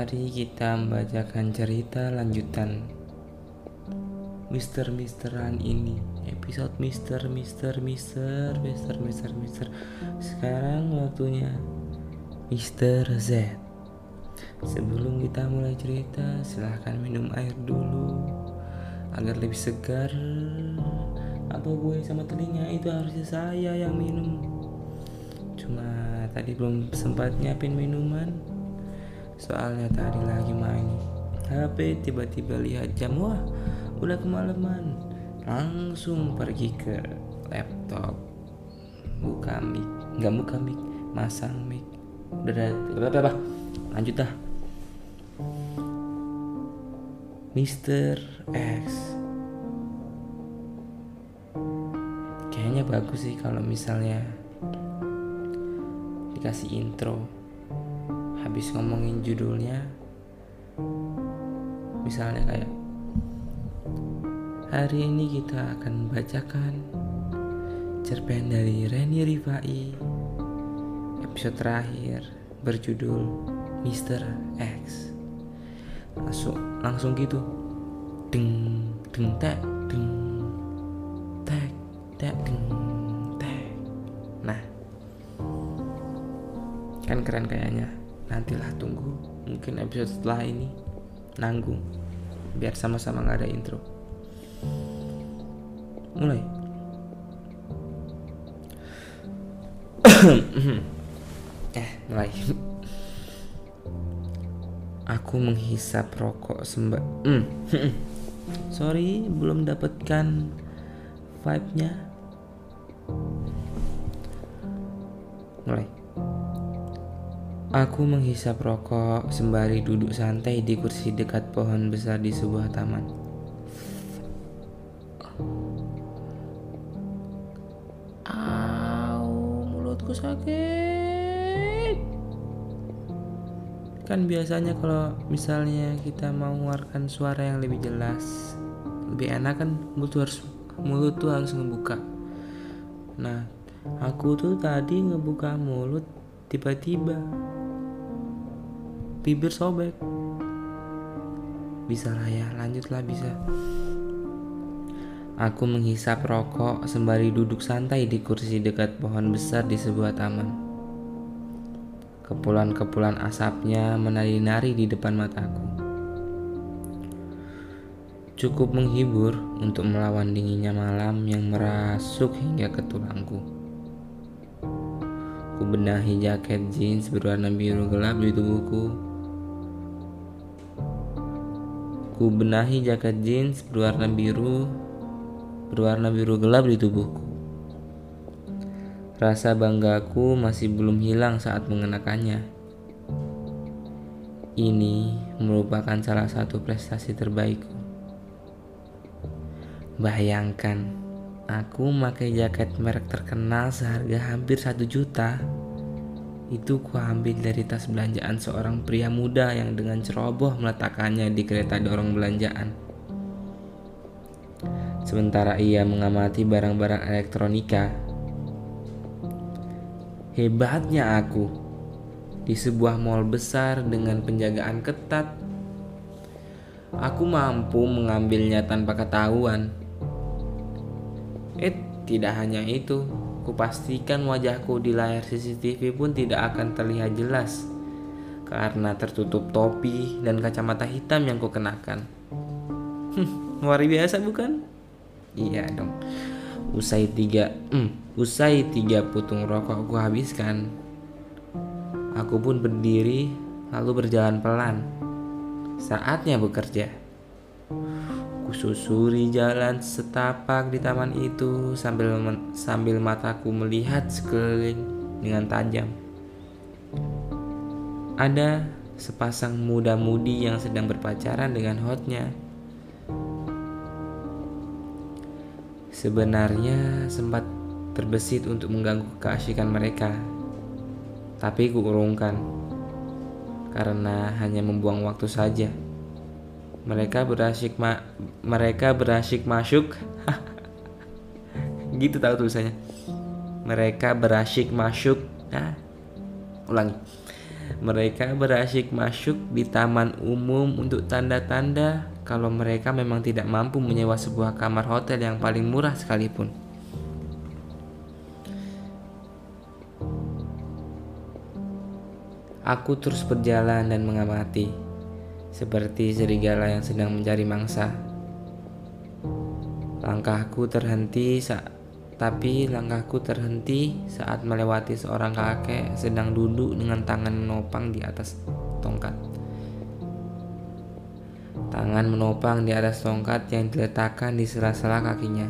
Mari kita membacakan cerita lanjutan. Mister Misteran ini Episode Mister Mister Mister Mister Mister Mister. Sekarang waktunya Mister Z. Sebelum kita mulai cerita silahkan minum air dulu. Agar lebih segar Atau gue sama telinga? Itu harusnya saya yang minum. Cuma tadi belum sempat nyiapin minuman Soalnya tadi lagi main HP tiba-tiba lihat jam Wah udah kemalaman Langsung pergi ke laptop. Buka mic. Gak buka mic Masang mic. Udah udah apa, Lanjut dah. Mr. X. Kayaknya bagus sih kalau misalnya Dikasih intro habis ngomongin judulnya misalnya kayak hari ini kita akan bacakan cerpen dari Reni Rifai. Episode terakhir berjudul Mr. X. Langsung langsung gitu. Deng deng tek deng tek tek deng tek. Nah kan keren kayaknya nantilah tunggu mungkin episode setelah ini. Nanggung biar sama-sama nggak ada intro. Mulai. Eh mulai. Aku menghisap rokok sembah mm. sorry belum dapatkan vibe nya Aku menghisap rokok sembari duduk santai di kursi dekat pohon besar di sebuah taman. Au, mulutku sakit. Kan biasanya kalau misalnya kita mau mengeluarkan suara yang lebih jelas, lebih enak kan mulut harus mulut tuh harus ngebuka. Nah, aku tuh tadi ngebuka mulut tiba-tiba bibir sobek. Bisa lah ya lanjutlah bisa. Aku menghisap rokok sembari duduk santai di kursi dekat pohon besar di sebuah taman. Kepulan-kepulan asapnya menari-nari di depan mataku. Cukup menghibur untuk melawan dinginnya malam yang merasuk hingga ke tulangku. Ku benahi jaket jeans berwarna biru gelap di tubuhku Ku benahi jaket jeans berwarna biru berwarna biru gelap di tubuhku. Rasa banggaku masih belum hilang saat mengenakannya. Ini merupakan salah satu prestasi terbaikku. Bayangkan, aku memakai jaket merek terkenal seharga hampir satu juta itu kuambil dari tas belanjaan seorang pria muda yang dengan ceroboh meletakkannya di kereta dorong belanjaan. Sementara ia mengamati barang-barang elektronika. Hebatnya aku di sebuah mall besar dengan penjagaan ketat. Aku mampu mengambilnya tanpa ketahuan. Eh, tidak hanya itu, Kupastikan wajahku di layar CCTV pun tidak akan terlihat jelas karena tertutup topi dan kacamata hitam yang kukenakan. Hmm, luar biasa bukan? Iya dong. Usai tiga, hmm, usai tiga putung rokok ku habiskan. Aku pun berdiri lalu berjalan pelan. Saatnya bekerja. Kususuri jalan setapak di taman itu sambil sambil mataku melihat sekeliling dengan tajam. Ada sepasang muda-mudi yang sedang berpacaran dengan hotnya. Sebenarnya sempat terbesit untuk mengganggu keasikan mereka. Tapi ku urungkan karena hanya membuang waktu saja. Mereka berasyik ma mereka berasyik masuk. gitu tahu tulisannya. Mereka berasyik masuk. Nah, ulangi. Mereka berasyik masuk di taman umum untuk tanda-tanda kalau mereka memang tidak mampu menyewa sebuah kamar hotel yang paling murah sekalipun. Aku terus berjalan dan mengamati, seperti serigala yang sedang mencari mangsa. Langkahku terhenti saat tapi langkahku terhenti saat melewati seorang kakek sedang duduk dengan tangan menopang di atas tongkat. Tangan menopang di atas tongkat yang diletakkan di sela-sela kakinya.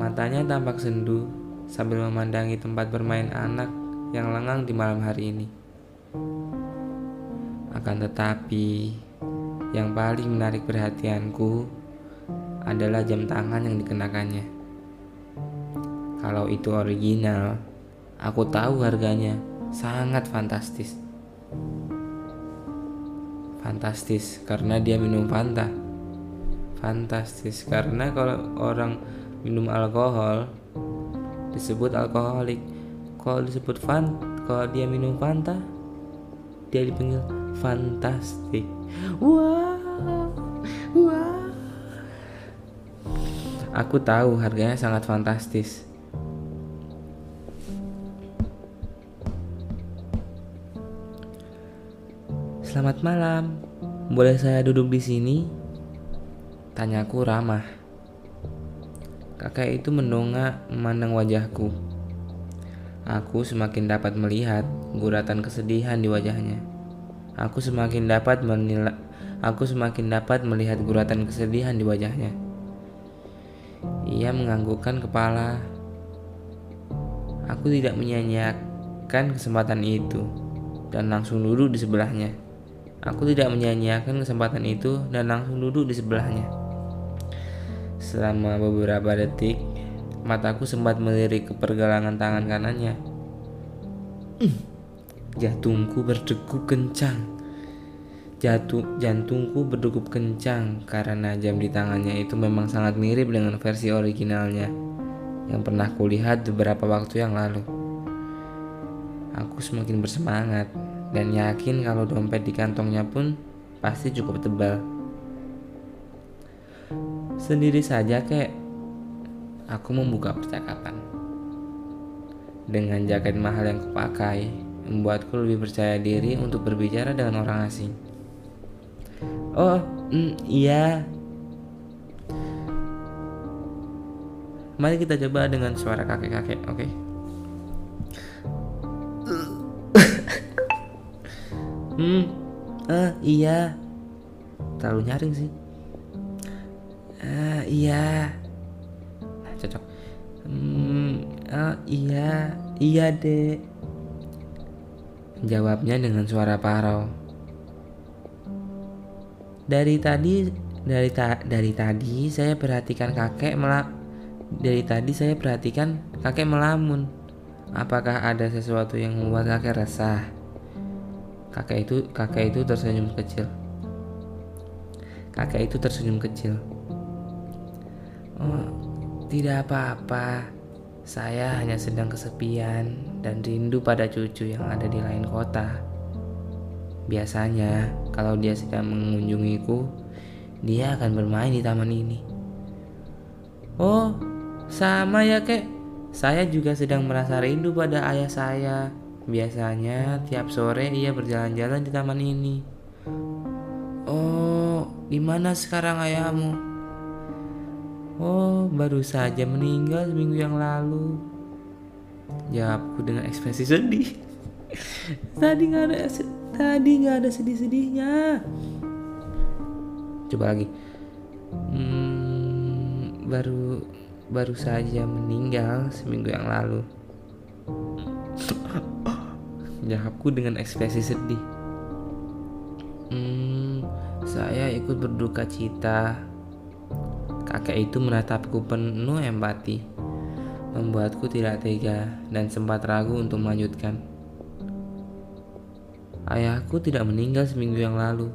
Matanya tampak sendu sambil memandangi tempat bermain anak yang lengang di malam hari ini. Akan tetapi, yang paling menarik perhatianku adalah jam tangan yang dikenakannya. Kalau itu original, aku tahu harganya sangat fantastis. Fantastis karena dia minum Fanta. Fantastis karena kalau orang minum alkohol disebut alkoholik kalau disebut fan kalau dia minum Fanta dia dipanggil fantastik wow wow aku tahu harganya sangat fantastis Selamat malam, boleh saya duduk di sini? Tanyaku ramah. Kakek itu mendongak memandang wajahku. Aku semakin dapat melihat guratan kesedihan di wajahnya. Aku semakin dapat menilai Aku semakin dapat melihat guratan kesedihan di wajahnya. Ia menganggukkan kepala. Aku tidak menyanyiakan kesempatan itu dan langsung duduk di sebelahnya. Aku tidak menyanyiakan kesempatan itu dan langsung duduk di sebelahnya. Selama beberapa detik, Mataku sempat melirik ke pergelangan tangan kanannya. Jantungku berdegup kencang. Jatuh, jantungku berdegup kencang karena jam di tangannya itu memang sangat mirip dengan versi originalnya yang pernah kulihat beberapa waktu yang lalu. Aku semakin bersemangat dan yakin kalau dompet di kantongnya pun pasti cukup tebal. Sendiri saja kek aku membuka percakapan. Dengan jaket mahal yang kupakai, membuatku lebih percaya diri untuk berbicara dengan orang asing. Oh, mm, iya. Mari kita coba dengan suara kakek-kakek, oke? Okay? hmm, uh, iya. Terlalu nyaring sih. Uh, iya cocok hmm, oh, iya iya dek jawabnya dengan suara parau. Dari tadi dari ta dari tadi saya perhatikan kakek melak dari tadi saya perhatikan kakek melamun. Apakah ada sesuatu yang membuat kakek resah? Kakek itu kakek itu tersenyum kecil. Kakek itu tersenyum kecil. Oh tidak apa-apa, saya hanya sedang kesepian dan rindu pada cucu yang ada di lain kota. Biasanya, kalau dia sedang mengunjungiku, dia akan bermain di taman ini. Oh, sama ya, kek. Saya juga sedang merasa rindu pada ayah saya. Biasanya, tiap sore ia berjalan-jalan di taman ini. Oh, di mana sekarang ayahmu? Oh, baru saja meninggal seminggu yang lalu. Jawabku dengan ekspresi sedih. tadi nggak ada tadi nggak ada sedih-sedihnya. Coba lagi. Hmm, baru baru saja meninggal seminggu yang lalu. Jawabku dengan ekspresi sedih. Hmm, saya ikut berduka cita Kakek itu menatapku penuh empati, membuatku tidak tega dan sempat ragu untuk melanjutkan. Ayahku tidak meninggal seminggu yang lalu,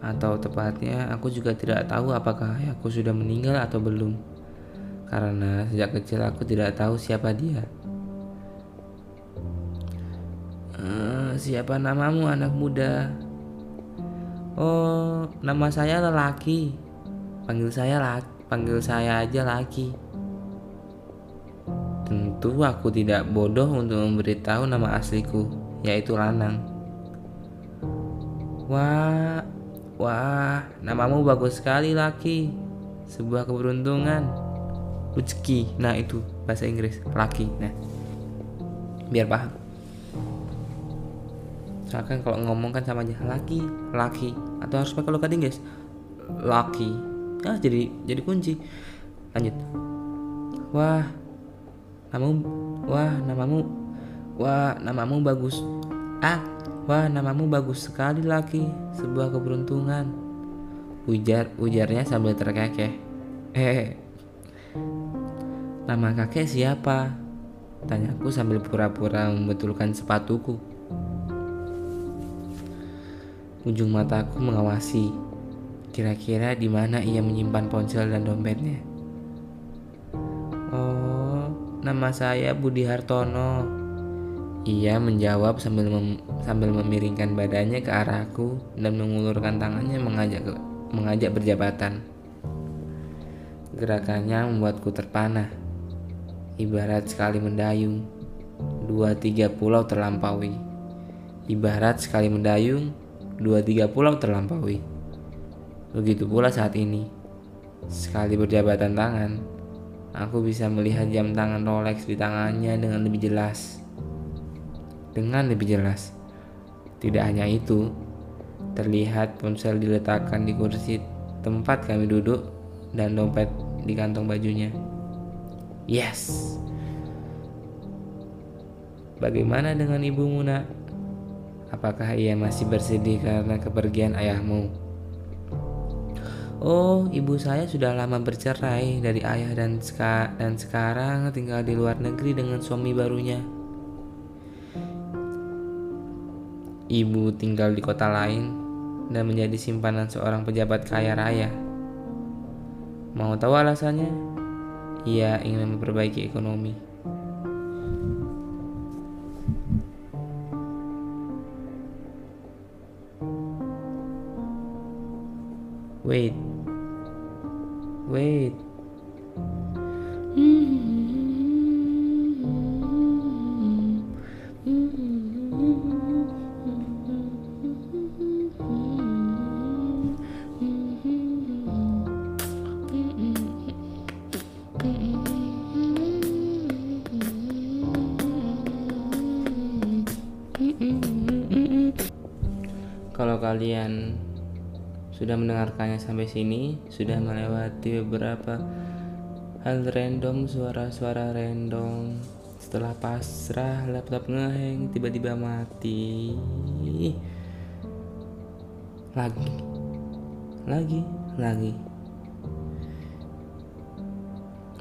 atau tepatnya aku juga tidak tahu apakah ayahku sudah meninggal atau belum, karena sejak kecil aku tidak tahu siapa dia. siapa namamu anak muda? Oh, nama saya lelaki. Panggil saya laki, panggil saya aja laki. Tentu aku tidak bodoh untuk memberitahu nama asliku, yaitu Lanang. Wah, wah, namamu bagus sekali laki. Sebuah keberuntungan. Rezeki. Nah, itu bahasa Inggris, laki. Nah. Biar paham. Misalkan kalau ngomong kan sama aja laki, laki atau harus pakai logat Inggris. Laki. Ah, jadi jadi kunci. Lanjut. Wah, namamu wah namamu wah namamu bagus. Ah, wah namamu bagus sekali laki. Sebuah keberuntungan. Ujar ujarnya sambil terkekeh. Eh, nama kakek siapa? Tanyaku sambil pura-pura membetulkan sepatuku. Ujung mataku mengawasi. Kira-kira di mana ia menyimpan ponsel dan dompetnya. Nama saya Budi Hartono. Ia menjawab sambil mem sambil memiringkan badannya ke arahku dan mengulurkan tangannya mengajak mengajak berjabatan. Gerakannya membuatku terpana. Ibarat sekali mendayung, dua tiga pulau terlampaui. Ibarat sekali mendayung, dua tiga pulau terlampaui. Begitu pula saat ini. Sekali berjabatan tangan, aku bisa melihat jam tangan Rolex di tangannya dengan lebih jelas. Dengan lebih jelas. Tidak hanya itu, terlihat ponsel diletakkan di kursi tempat kami duduk dan dompet di kantong bajunya. Yes. Bagaimana dengan ibumu, Nak? Apakah ia masih bersedih karena kepergian ayahmu? Oh, ibu saya sudah lama bercerai dari ayah dan, seka dan sekarang tinggal di luar negeri dengan suami barunya. Ibu tinggal di kota lain dan menjadi simpanan seorang pejabat kaya raya. Mau tahu alasannya? Ia ingin memperbaiki ekonomi. Wait. Wait. Sudah mendengarkannya sampai sini, sudah melewati beberapa hal random, suara-suara random. Setelah pasrah, laptop ngeheng, tiba-tiba mati. Lagi, lagi, lagi.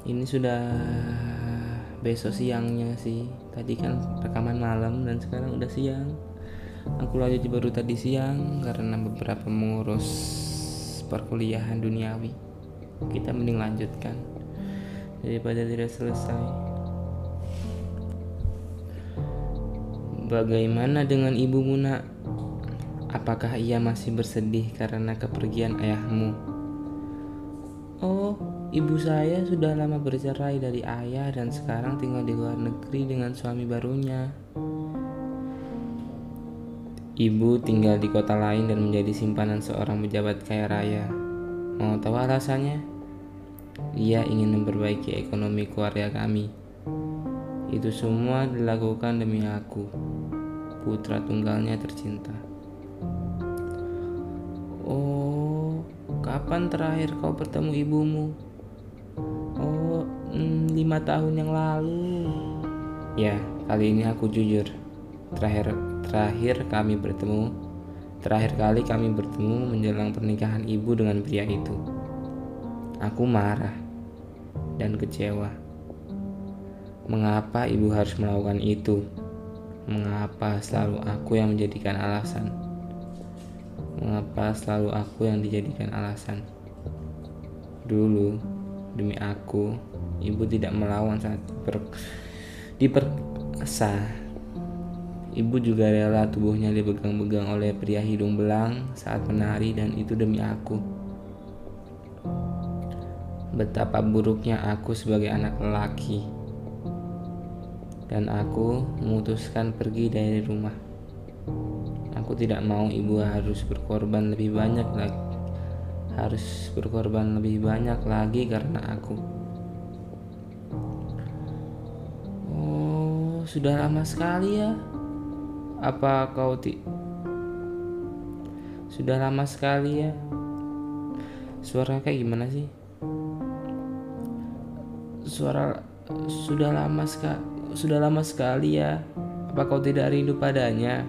Ini sudah besok siangnya sih. Tadi kan rekaman malam dan sekarang udah siang aku lanjut baru tadi siang karena beberapa mengurus perkuliahan duniawi. Kita mending lanjutkan daripada tidak selesai. Bagaimana dengan ibu Muna? Apakah ia masih bersedih karena kepergian ayahmu? Oh ibu saya sudah lama bercerai dari ayah dan sekarang tinggal di luar negeri dengan suami barunya Ibu tinggal di kota lain dan menjadi simpanan seorang pejabat kaya raya. Mau tahu alasannya? Ia ingin memperbaiki ekonomi keluarga kami. Itu semua dilakukan demi aku, putra tunggalnya tercinta. Oh, kapan terakhir kau bertemu ibumu? Oh, hmm, lima tahun yang lalu. Ya, kali ini aku jujur. Terakhir Terakhir kami bertemu, terakhir kali kami bertemu menjelang pernikahan ibu dengan pria itu. Aku marah dan kecewa. Mengapa ibu harus melakukan itu? Mengapa selalu aku yang menjadikan alasan? Mengapa selalu aku yang dijadikan alasan? Dulu, demi aku, ibu tidak melawan saat diperkosa Ibu juga rela tubuhnya dipegang-pegang oleh pria hidung belang saat menari dan itu demi aku. Betapa buruknya aku sebagai anak lelaki. Dan aku memutuskan pergi dari rumah. Aku tidak mau ibu harus berkorban lebih banyak lagi. Harus berkorban lebih banyak lagi karena aku. Oh, sudah lama sekali ya apa kau ti? Sudah lama sekali ya. Suara kayak gimana sih? Suara sudah lama sekali sudah lama sekali ya. Apa kau tidak rindu padanya?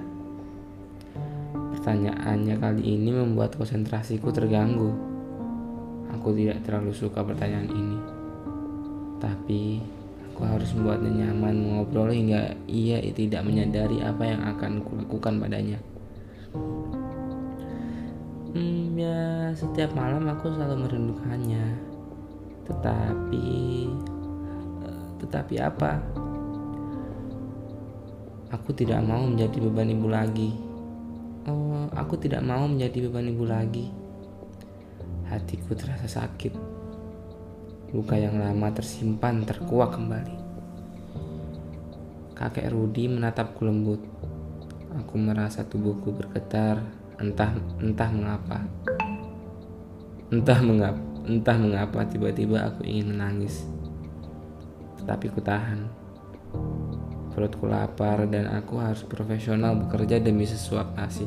Pertanyaannya kali ini membuat konsentrasiku terganggu. Aku tidak terlalu suka pertanyaan ini. Tapi Aku harus membuatnya nyaman mengobrol hingga ia tidak menyadari apa yang akan kulakukan padanya. Hmm, ya setiap malam aku selalu merindukannya. Tetapi eh, tetapi apa? Aku tidak mau menjadi beban ibu lagi. Oh, aku tidak mau menjadi beban ibu lagi. Hatiku terasa sakit. Luka yang lama tersimpan terkuak kembali. Kakek Rudi menatapku lembut. Aku merasa tubuhku bergetar, entah entah mengapa. Entah mengapa, entah mengapa tiba-tiba aku ingin menangis. Tetapi ku tahan. Perutku lapar dan aku harus profesional bekerja demi sesuap nasi.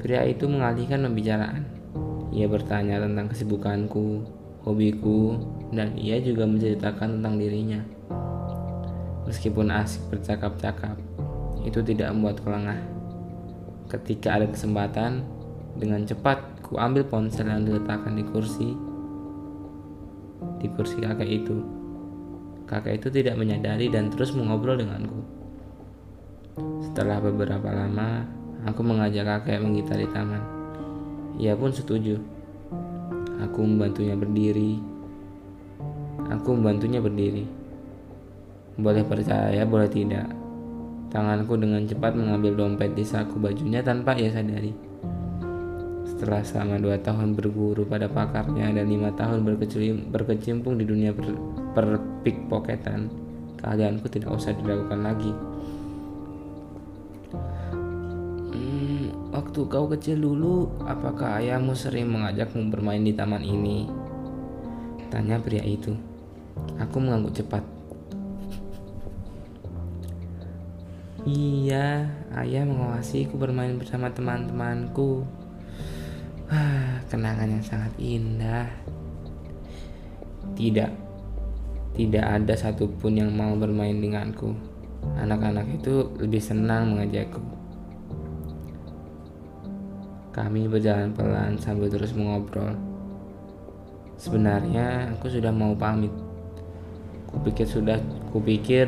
Pria itu mengalihkan pembicaraan. Ia bertanya tentang kesibukanku, hobiku, dan ia juga menceritakan tentang dirinya. Meskipun asik bercakap-cakap, itu tidak membuat lengah. Ketika ada kesempatan, dengan cepat ku ambil ponsel yang diletakkan di kursi di kursi kakek itu. Kakek itu tidak menyadari dan terus mengobrol denganku. Setelah beberapa lama, aku mengajak kakek menggitar di taman. Ia pun setuju. Aku membantunya berdiri. Aku membantunya berdiri. Boleh percaya, boleh tidak. Tanganku dengan cepat mengambil dompet di saku bajunya tanpa ia sadari. Setelah selama dua tahun berguru pada pakarnya dan lima tahun berkecimpung di dunia per, per keahlianku tidak usah diragukan lagi. Waktu kau kecil dulu, apakah ayahmu sering mengajakmu bermain di taman ini? Tanya pria itu. Aku mengangguk cepat. Iya, ayah mengawasiku bermain bersama teman-temanku. Ah, kenangan yang sangat indah. Tidak, tidak ada satupun yang mau bermain denganku. Anak-anak itu lebih senang mengajakku. Kami berjalan pelan sambil terus mengobrol. Sebenarnya aku sudah mau pamit. Kupikir sudah kupikir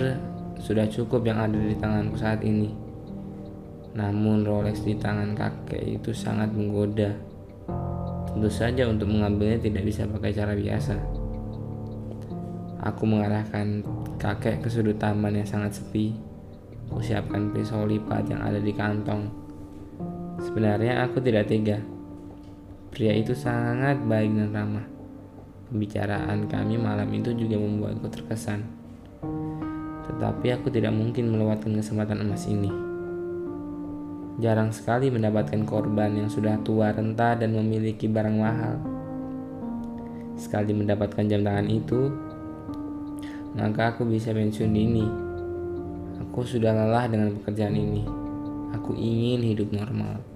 sudah cukup yang ada di tanganku saat ini. Namun Rolex di tangan kakek itu sangat menggoda. Tentu saja untuk mengambilnya tidak bisa pakai cara biasa. Aku mengarahkan kakek ke sudut taman yang sangat sepi. Kusiapkan pisau lipat yang ada di kantong. Sebenarnya aku tidak tega. Pria itu sangat baik dan ramah. Pembicaraan kami malam itu juga membuatku terkesan. Tetapi aku tidak mungkin melewatkan kesempatan emas ini. Jarang sekali mendapatkan korban yang sudah tua renta dan memiliki barang mahal. Sekali mendapatkan jam tangan itu, maka aku bisa pensiun dini. Aku sudah lelah dengan pekerjaan ini. Aku ingin hidup normal.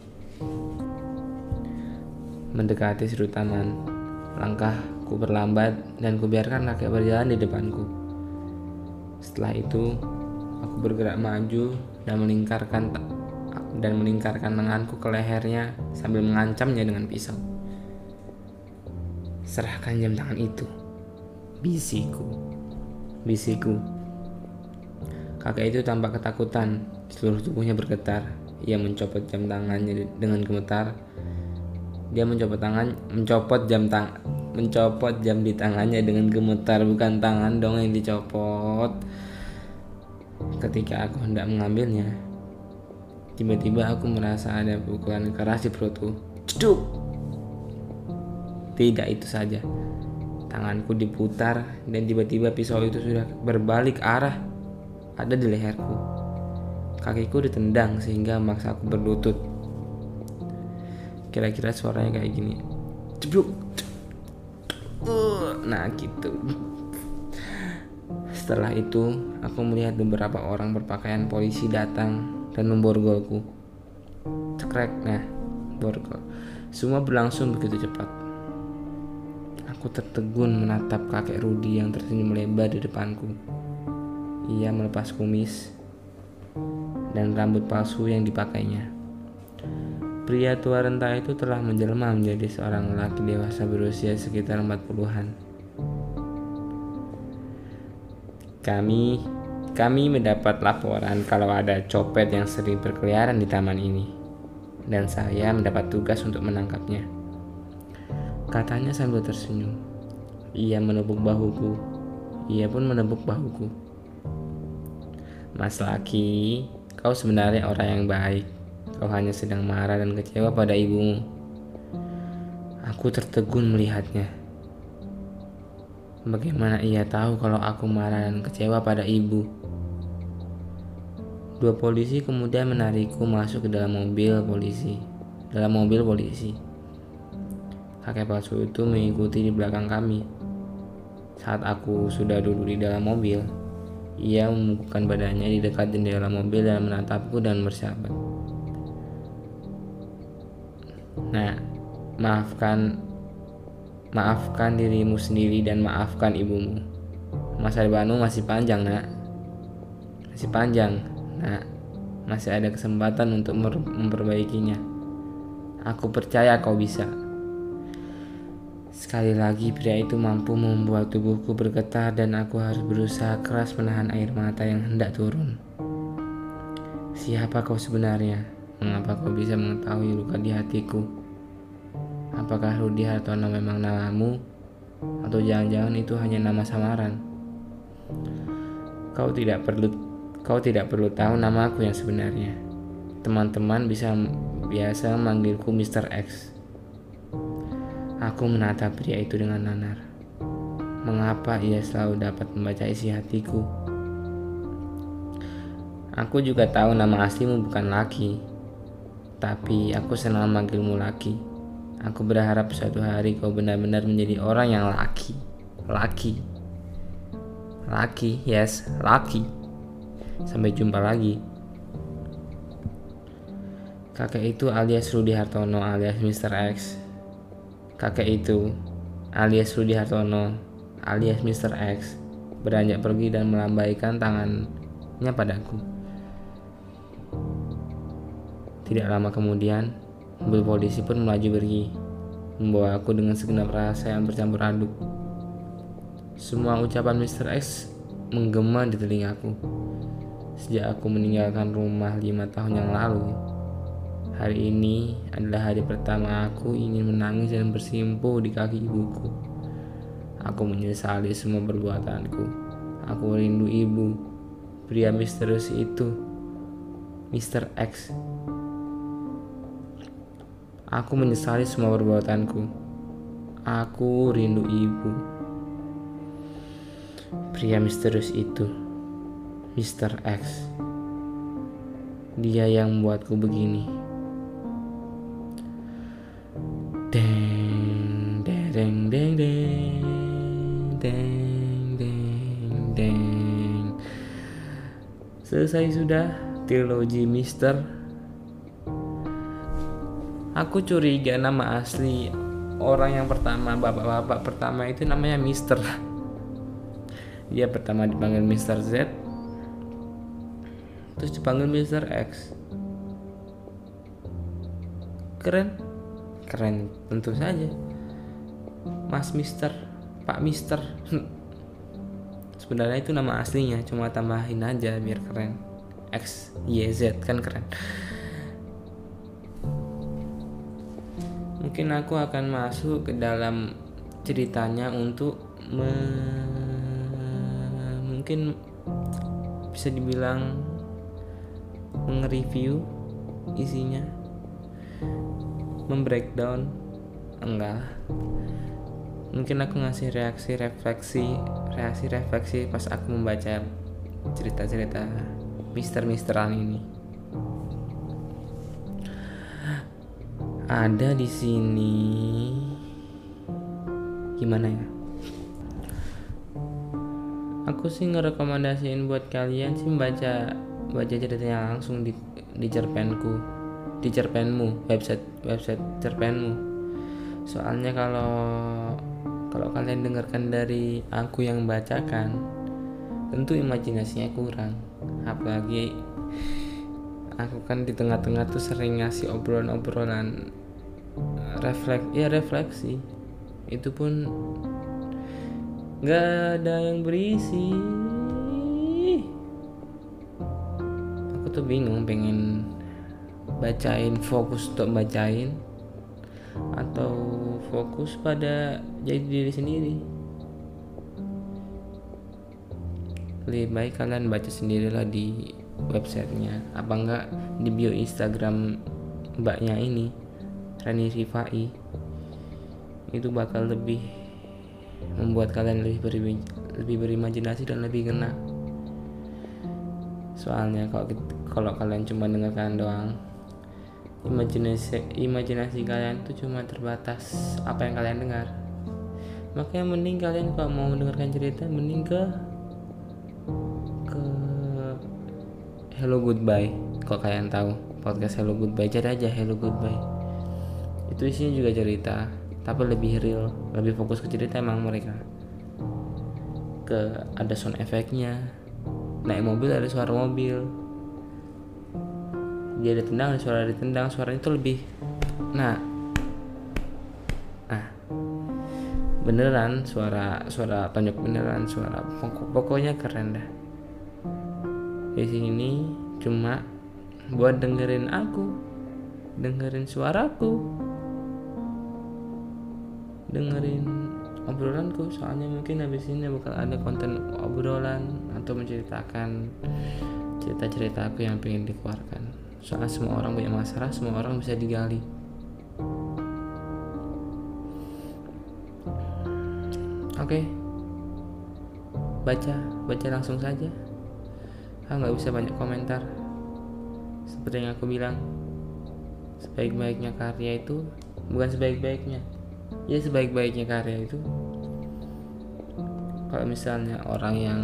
Mendekati sudut taman, langkahku berlambat dan kubiarkan kakek berjalan di depanku. Setelah itu, aku bergerak maju dan melingkarkan dan melingkarkan tanganku ke lehernya sambil mengancamnya dengan pisau. Serahkan jam tangan itu, bisiku, bisiku. Kakek itu tampak ketakutan, seluruh tubuhnya bergetar. Ia mencopot jam tangannya dengan gemetar dia mencopot tangan, mencopot jam tang, mencopot jam di tangannya dengan gemetar, bukan tangan dong yang dicopot. Ketika aku hendak mengambilnya, tiba-tiba aku merasa ada pukulan keras di perutku. Ceduk! Tidak itu saja. Tanganku diputar dan tiba-tiba pisau itu sudah berbalik arah. Ada di leherku. Kakiku ditendang sehingga memaksa aku berlutut. Kira-kira suaranya kayak gini. Ceduk! Nah gitu. Setelah itu, aku melihat beberapa orang berpakaian polisi datang dan memborgolku. Cekrek, nah, borgol. Semua berlangsung begitu cepat. Aku tertegun menatap kakek Rudi yang tersenyum lebar di depanku. Ia melepas kumis dan rambut palsu yang dipakainya. Pria tua renta itu telah menjelma menjadi seorang laki dewasa berusia sekitar 40-an. Kami kami mendapat laporan kalau ada copet yang sering berkeliaran di taman ini dan saya mendapat tugas untuk menangkapnya. Katanya sambil tersenyum. Ia menepuk bahuku. Ia pun menepuk bahuku. Mas Laki, kau sebenarnya orang yang baik. Kau hanya sedang marah dan kecewa pada ibumu. Aku tertegun melihatnya. Bagaimana ia tahu kalau aku marah dan kecewa pada ibu? Dua polisi kemudian menarikku masuk ke dalam mobil polisi. Dalam mobil polisi. Kakek palsu itu mengikuti di belakang kami. Saat aku sudah duduk di dalam mobil, ia membukukan badannya di dekat jendela mobil dan menatapku dan bersahabat. Nah, maafkan Maafkan dirimu sendiri dan maafkan ibumu. Masa depanmu masih panjang, nak. Masih panjang, nak. Masih ada kesempatan untuk memperbaikinya. Aku percaya kau bisa. Sekali lagi pria itu mampu membuat tubuhku bergetar dan aku harus berusaha keras menahan air mata yang hendak turun. Siapa kau sebenarnya? Mengapa kau bisa mengetahui luka di hatiku? Apakah Rudi Hartono memang namamu? Atau jangan-jangan itu hanya nama samaran? Kau tidak perlu kau tidak perlu tahu nama aku yang sebenarnya. Teman-teman bisa biasa memanggilku Mr. X. Aku menatap pria itu dengan nanar. Mengapa ia selalu dapat membaca isi hatiku? Aku juga tahu nama aslimu bukan Laki, tapi aku senang memanggilmu Laki. Aku berharap suatu hari kau benar-benar menjadi orang yang laki. Laki. Laki, yes, laki. Sampai jumpa lagi. Kakek itu alias Rudi Hartono alias Mr. X. Kakek itu alias Rudi Hartono alias Mr. X beranjak pergi dan melambaikan tangannya padaku. Tidak lama kemudian, Mobil polisi pun melaju pergi, membawa aku dengan segenap rasa yang bercampur aduk. Semua ucapan Mr. X menggema di telingaku. Sejak aku meninggalkan rumah lima tahun yang lalu, hari ini adalah hari pertama aku ingin menangis dan bersimpuh di kaki ibuku. Aku menyesali semua perbuatanku. Aku rindu ibu, pria misterius itu, Mr. X Aku menyesali semua perbuatanku. Aku rindu ibu. Pria misterius itu, Mr. X. Dia yang membuatku begini. Deng, deng, deng, deng, deng, deng, deng. Selesai sudah trilogi Mister Aku curiga nama asli orang yang pertama bapak-bapak pertama itu namanya Mister. Dia pertama dipanggil Mister Z, terus dipanggil Mister X. Keren, keren tentu saja. Mas Mister, Pak Mister. Sebenarnya itu nama aslinya, cuma tambahin aja biar keren. X, Y, Z kan keren. Mungkin aku akan masuk ke dalam ceritanya untuk me, mungkin bisa dibilang nge-review isinya. Membreakdown? Enggak. Mungkin aku ngasih reaksi refleksi reaksi refleksi pas aku membaca cerita-cerita mister-misteran ini ada di sini. Gimana ya? Aku sih ngerekomendasiin buat kalian sih membaca baca ceritanya langsung di di cerpenku di cerpenmu website website cerpenmu. Soalnya kalau kalau kalian dengarkan dari aku yang bacakan tentu imajinasinya kurang. Apalagi aku kan di tengah-tengah tuh sering ngasih obrolan-obrolan refleks ya refleksi. Itu pun nggak ada yang berisi. Aku tuh bingung pengen bacain fokus untuk bacain atau fokus pada jadi diri sendiri. Lebih baik kalian baca sendirilah di websitenya. Apa enggak di bio Instagram mbaknya ini Rani Rifai. Itu bakal lebih membuat kalian lebih beri, lebih berimajinasi dan lebih kena. Soalnya kalau kalau kalian cuma dengarkan doang imajinasi imajinasi kalian itu cuma terbatas apa yang kalian dengar. Makanya mending kalian kalau mau mendengarkan cerita mending ke Hello Goodbye. Kalau kalian tahu podcast Hello Goodbye cari aja Hello Goodbye. Itu isinya juga cerita tapi lebih real lebih fokus ke cerita emang mereka. Ke ada sound efeknya naik mobil ada suara mobil. Dia ditendang ada suara ditendang suara itu lebih nah. Nah beneran suara suara tonjok beneran suara pokok, pokoknya keren dah di sini cuma buat dengerin aku dengerin suaraku dengerin obrolanku. Soalnya mungkin habis ini bakal ada konten obrolan atau menceritakan cerita-cerita aku yang pengen dikeluarkan. Soalnya semua orang punya masalah semua orang bisa digali. Oke. Okay. baca baca langsung saja ah nggak bisa banyak komentar. Seperti yang aku bilang sebaik-baiknya karya itu bukan sebaik-baiknya. Ya sebaik-baiknya karya itu kalau misalnya orang yang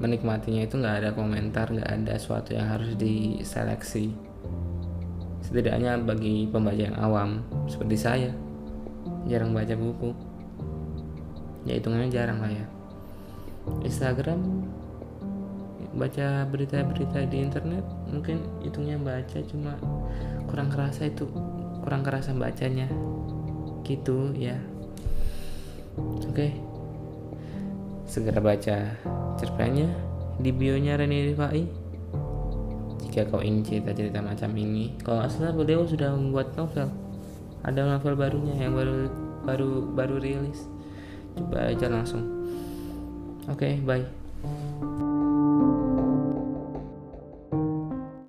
menikmatinya itu nggak ada komentar nggak ada sesuatu yang harus diseleksi. Setidaknya bagi pembaca yang awam seperti saya jarang baca buku. Ya hitungannya jarang lah ya. Instagram baca berita-berita di internet mungkin hitungnya baca cuma kurang kerasa itu kurang kerasa bacanya. Gitu ya. Oke. Okay. segera baca cerpennya di bionya Reni Rifai. Jika kau ingin cerita-cerita macam ini kalau salah beliau sudah membuat novel. Ada novel barunya yang baru baru baru rilis. Coba aja langsung. Oke okay, bye